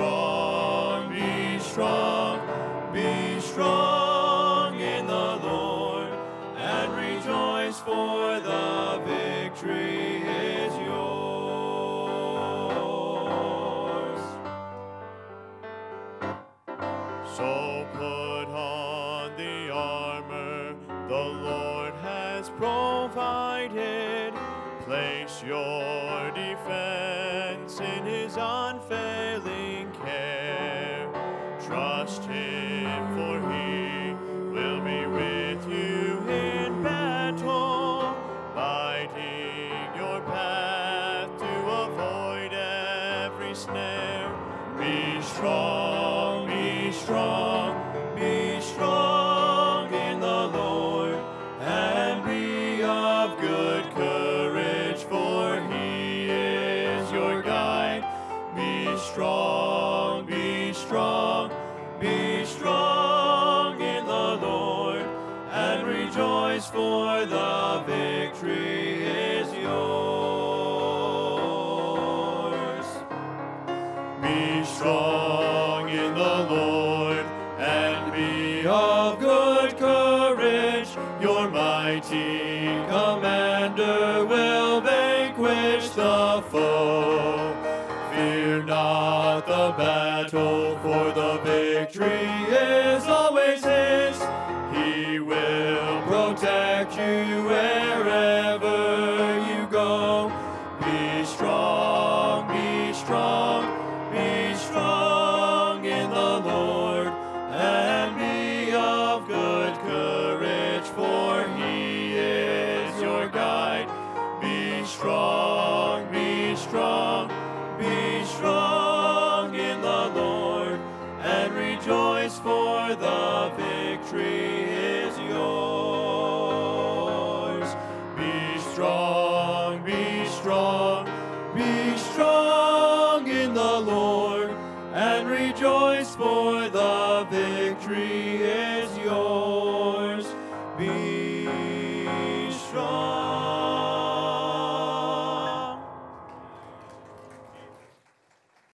strong, be strong, be strong in the Lord, and rejoice for the victory is yours. So put on the armor the Lord has provided, place your defense in his unfailing Trust him, for he will be with you in battle, lighting your path to avoid every snare. Be strong, be strong, for the victory is yours. Be strong in the Lord and be of good courage. Your mighty commander will vanquish the foe. Fear not the battle, Lord, and be of good courage, for he is your guide. Be strong, be strong, be strong in the Lord, and rejoice, for the victory is yours. Be strong, be strong, be strong for the victory is yours.